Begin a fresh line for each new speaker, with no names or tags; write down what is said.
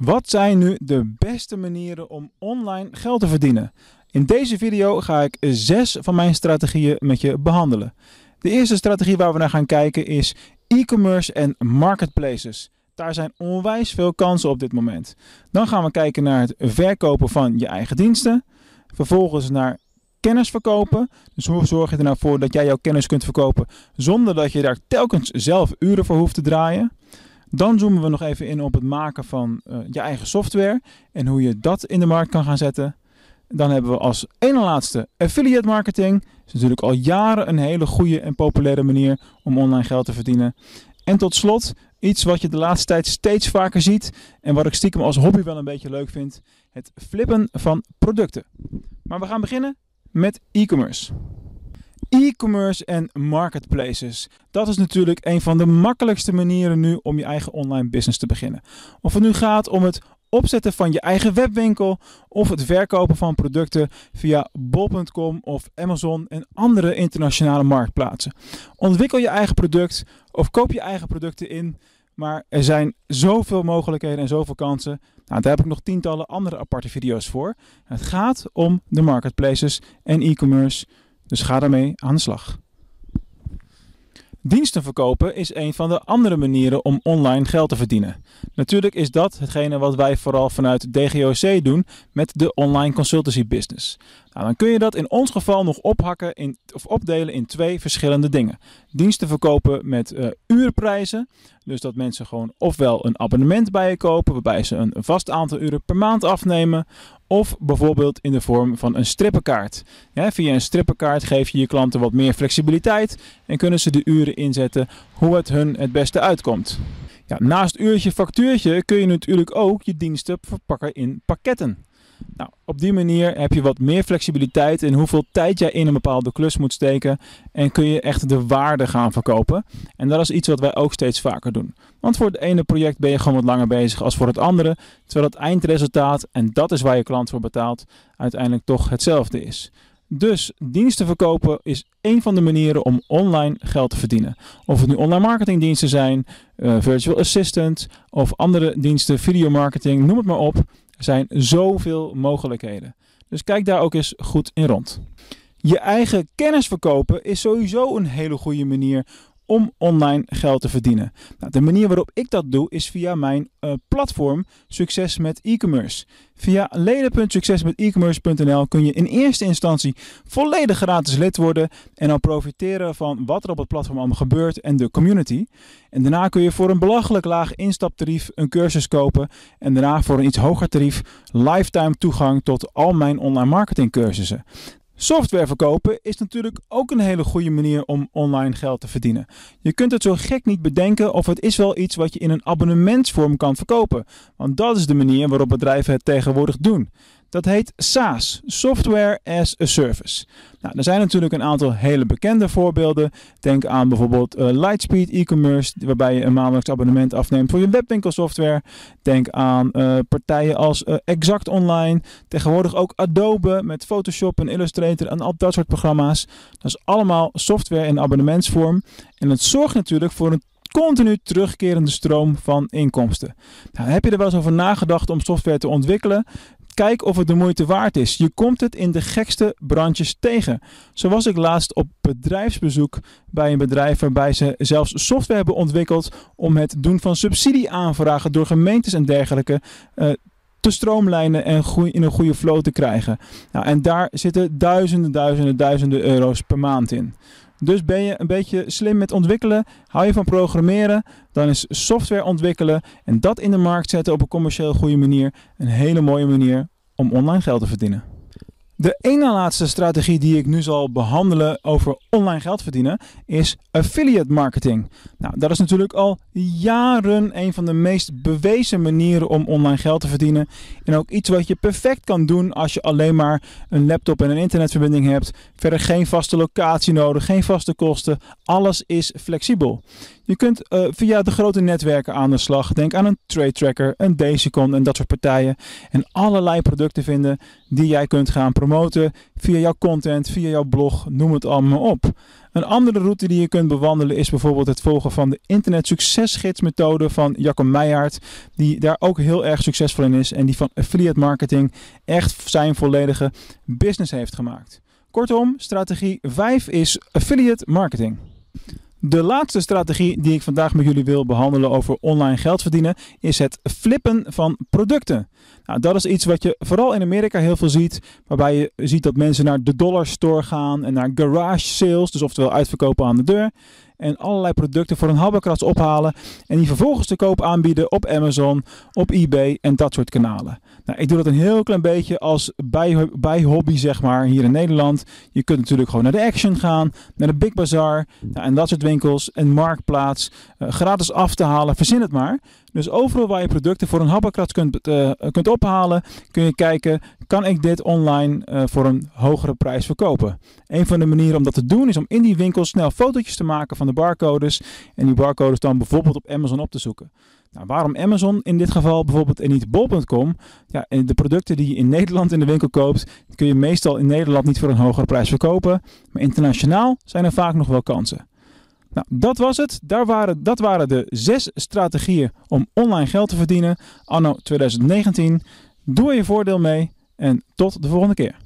Wat zijn nu de beste manieren om online geld te verdienen? In deze video ga ik zes van mijn strategieën met je behandelen. De eerste strategie waar we naar gaan kijken is e-commerce en marketplaces. Daar zijn onwijs veel kansen op dit moment. Dan gaan we kijken naar het verkopen van je eigen diensten. Vervolgens naar kennis verkopen. Dus hoe zorg je er nou voor dat jij jouw kennis kunt verkopen zonder dat je daar telkens zelf uren voor hoeft te draaien. Dan zoomen we nog even in op het maken van uh, je eigen software en hoe je dat in de markt kan gaan zetten. Dan hebben we als ene laatste affiliate marketing. Dat is natuurlijk al jaren een hele goede en populaire manier om online geld te verdienen. En tot slot, iets wat je de laatste tijd steeds vaker ziet en wat ik stiekem als hobby wel een beetje leuk vind: het flippen van producten. Maar we gaan beginnen met e-commerce. E-commerce en marketplaces. Dat is natuurlijk een van de makkelijkste manieren nu om je eigen online business te beginnen. Of het nu gaat om het opzetten van je eigen webwinkel of het verkopen van producten via bol.com of Amazon en andere internationale marktplaatsen. Ontwikkel je eigen product of koop je eigen producten in. Maar er zijn zoveel mogelijkheden en zoveel kansen. Nou, daar heb ik nog tientallen andere aparte video's voor. Het gaat om de marketplaces en e-commerce. Dus ga daarmee aan de slag. Diensten verkopen is een van de andere manieren om online geld te verdienen. Natuurlijk is dat hetgene wat wij vooral vanuit DGOC doen met de online consultancy business. Nou, dan kun je dat in ons geval nog ophakken in, of opdelen in twee verschillende dingen. Diensten verkopen met uh, uurprijzen. Dus dat mensen gewoon ofwel een abonnement bij je kopen, waarbij ze een vast aantal uren per maand afnemen. Of bijvoorbeeld in de vorm van een strippenkaart. Ja, via een strippenkaart geef je je klanten wat meer flexibiliteit en kunnen ze de uren inzetten hoe het hun het beste uitkomt. Ja, naast uurtje factuurtje kun je natuurlijk ook je diensten verpakken in pakketten. Nou, op die manier heb je wat meer flexibiliteit in hoeveel tijd jij in een bepaalde klus moet steken. En kun je echt de waarde gaan verkopen. En dat is iets wat wij ook steeds vaker doen. Want voor het ene project ben je gewoon wat langer bezig als voor het andere. Terwijl het eindresultaat, en dat is waar je klant voor betaalt, uiteindelijk toch hetzelfde is. Dus diensten verkopen is een van de manieren om online geld te verdienen. Of het nu online marketingdiensten zijn, uh, virtual assistant of andere diensten, videomarketing, noem het maar op. Zijn zoveel mogelijkheden. Dus kijk daar ook eens goed in rond. Je eigen kennis verkopen is sowieso een hele goede manier om online geld te verdienen. Nou, de manier waarop ik dat doe is via mijn uh, platform Succes met e-commerce. Via leden.succesmetecommerce.nl kun je in eerste instantie volledig gratis lid worden en dan profiteren van wat er op het platform allemaal gebeurt en de community. En daarna kun je voor een belachelijk laag instaptarief een cursus kopen en daarna voor een iets hoger tarief lifetime toegang tot al mijn online marketing cursussen. Software verkopen is natuurlijk ook een hele goede manier om online geld te verdienen. Je kunt het zo gek niet bedenken of het is wel iets wat je in een abonnementsvorm kan verkopen. Want dat is de manier waarop bedrijven het tegenwoordig doen. Dat heet SaaS, Software as a Service. Nou, er zijn natuurlijk een aantal hele bekende voorbeelden. Denk aan bijvoorbeeld uh, Lightspeed e-commerce, waarbij je een maandelijks abonnement afneemt voor je webwinkelsoftware. Denk aan uh, partijen als uh, Exact Online, tegenwoordig ook Adobe met Photoshop en Illustrator en al dat soort programma's. Dat is allemaal software in abonnementsvorm. En het zorgt natuurlijk voor een continu terugkerende stroom van inkomsten. Nou, heb je er wel eens over nagedacht om software te ontwikkelen? Kijk of het de moeite waard is. Je komt het in de gekste brandjes tegen. Zo was ik laatst op bedrijfsbezoek bij een bedrijf waarbij ze zelfs software hebben ontwikkeld om het doen van subsidieaanvragen door gemeentes en dergelijke uh, te stroomlijnen en in een goede flow te krijgen. Nou, en daar zitten duizenden, duizenden, duizenden euro's per maand in. Dus ben je een beetje slim met ontwikkelen, hou je van programmeren, dan is software ontwikkelen en dat in de markt zetten op een commercieel goede manier een hele mooie manier om online geld te verdienen. De ene laatste strategie die ik nu zal behandelen over online geld verdienen is affiliate marketing. Nou, dat is natuurlijk al jaren een van de meest bewezen manieren om online geld te verdienen. En ook iets wat je perfect kan doen als je alleen maar een laptop en een internetverbinding hebt. Verder geen vaste locatie nodig, geen vaste kosten. Alles is flexibel. Je kunt uh, via de grote netwerken aan de slag. Denk aan een Trade Tracker, een Dacicon en dat soort partijen. En allerlei producten vinden die jij kunt gaan promoten via jouw content, via jouw blog, noem het allemaal op. Een andere route die je kunt bewandelen is bijvoorbeeld het volgen van de internet succesgidsmethode van Jacco Meijaard, die daar ook heel erg succesvol in is en die van affiliate marketing echt zijn volledige business heeft gemaakt. Kortom, strategie 5 is affiliate marketing. De laatste strategie die ik vandaag met jullie wil behandelen over online geld verdienen is het flippen van producten. Nou, dat is iets wat je vooral in Amerika heel veel ziet, waarbij je ziet dat mensen naar de dollar store gaan en naar garage sales, dus oftewel uitverkopen aan de deur en allerlei producten voor een habbekrats ophalen en die vervolgens te koop aanbieden op Amazon, op eBay en dat soort kanalen. Nou, ik doe dat een heel klein beetje als bij, bij hobby zeg maar hier in Nederland. Je kunt natuurlijk gewoon naar de Action gaan, naar de Big Bazaar nou, en dat soort winkels en Marktplaats uh, gratis af te halen. Verzin het maar. Dus overal waar je producten voor een habbekrats kunt, uh, kunt ophalen, kun je kijken, kan ik dit online uh, voor een hogere prijs verkopen? Een van de manieren om dat te doen is om in die winkels snel fotootjes te maken van de barcodes en die barcodes dan bijvoorbeeld op Amazon op te zoeken. Nou, waarom Amazon in dit geval bijvoorbeeld en niet bol.com? Ja, de producten die je in Nederland in de winkel koopt, kun je meestal in Nederland niet voor een hogere prijs verkopen. Maar internationaal zijn er vaak nog wel kansen. Nou, dat was het. Daar waren, dat waren de zes strategieën om online geld te verdienen anno 2019. Doe je voordeel mee en tot de volgende keer.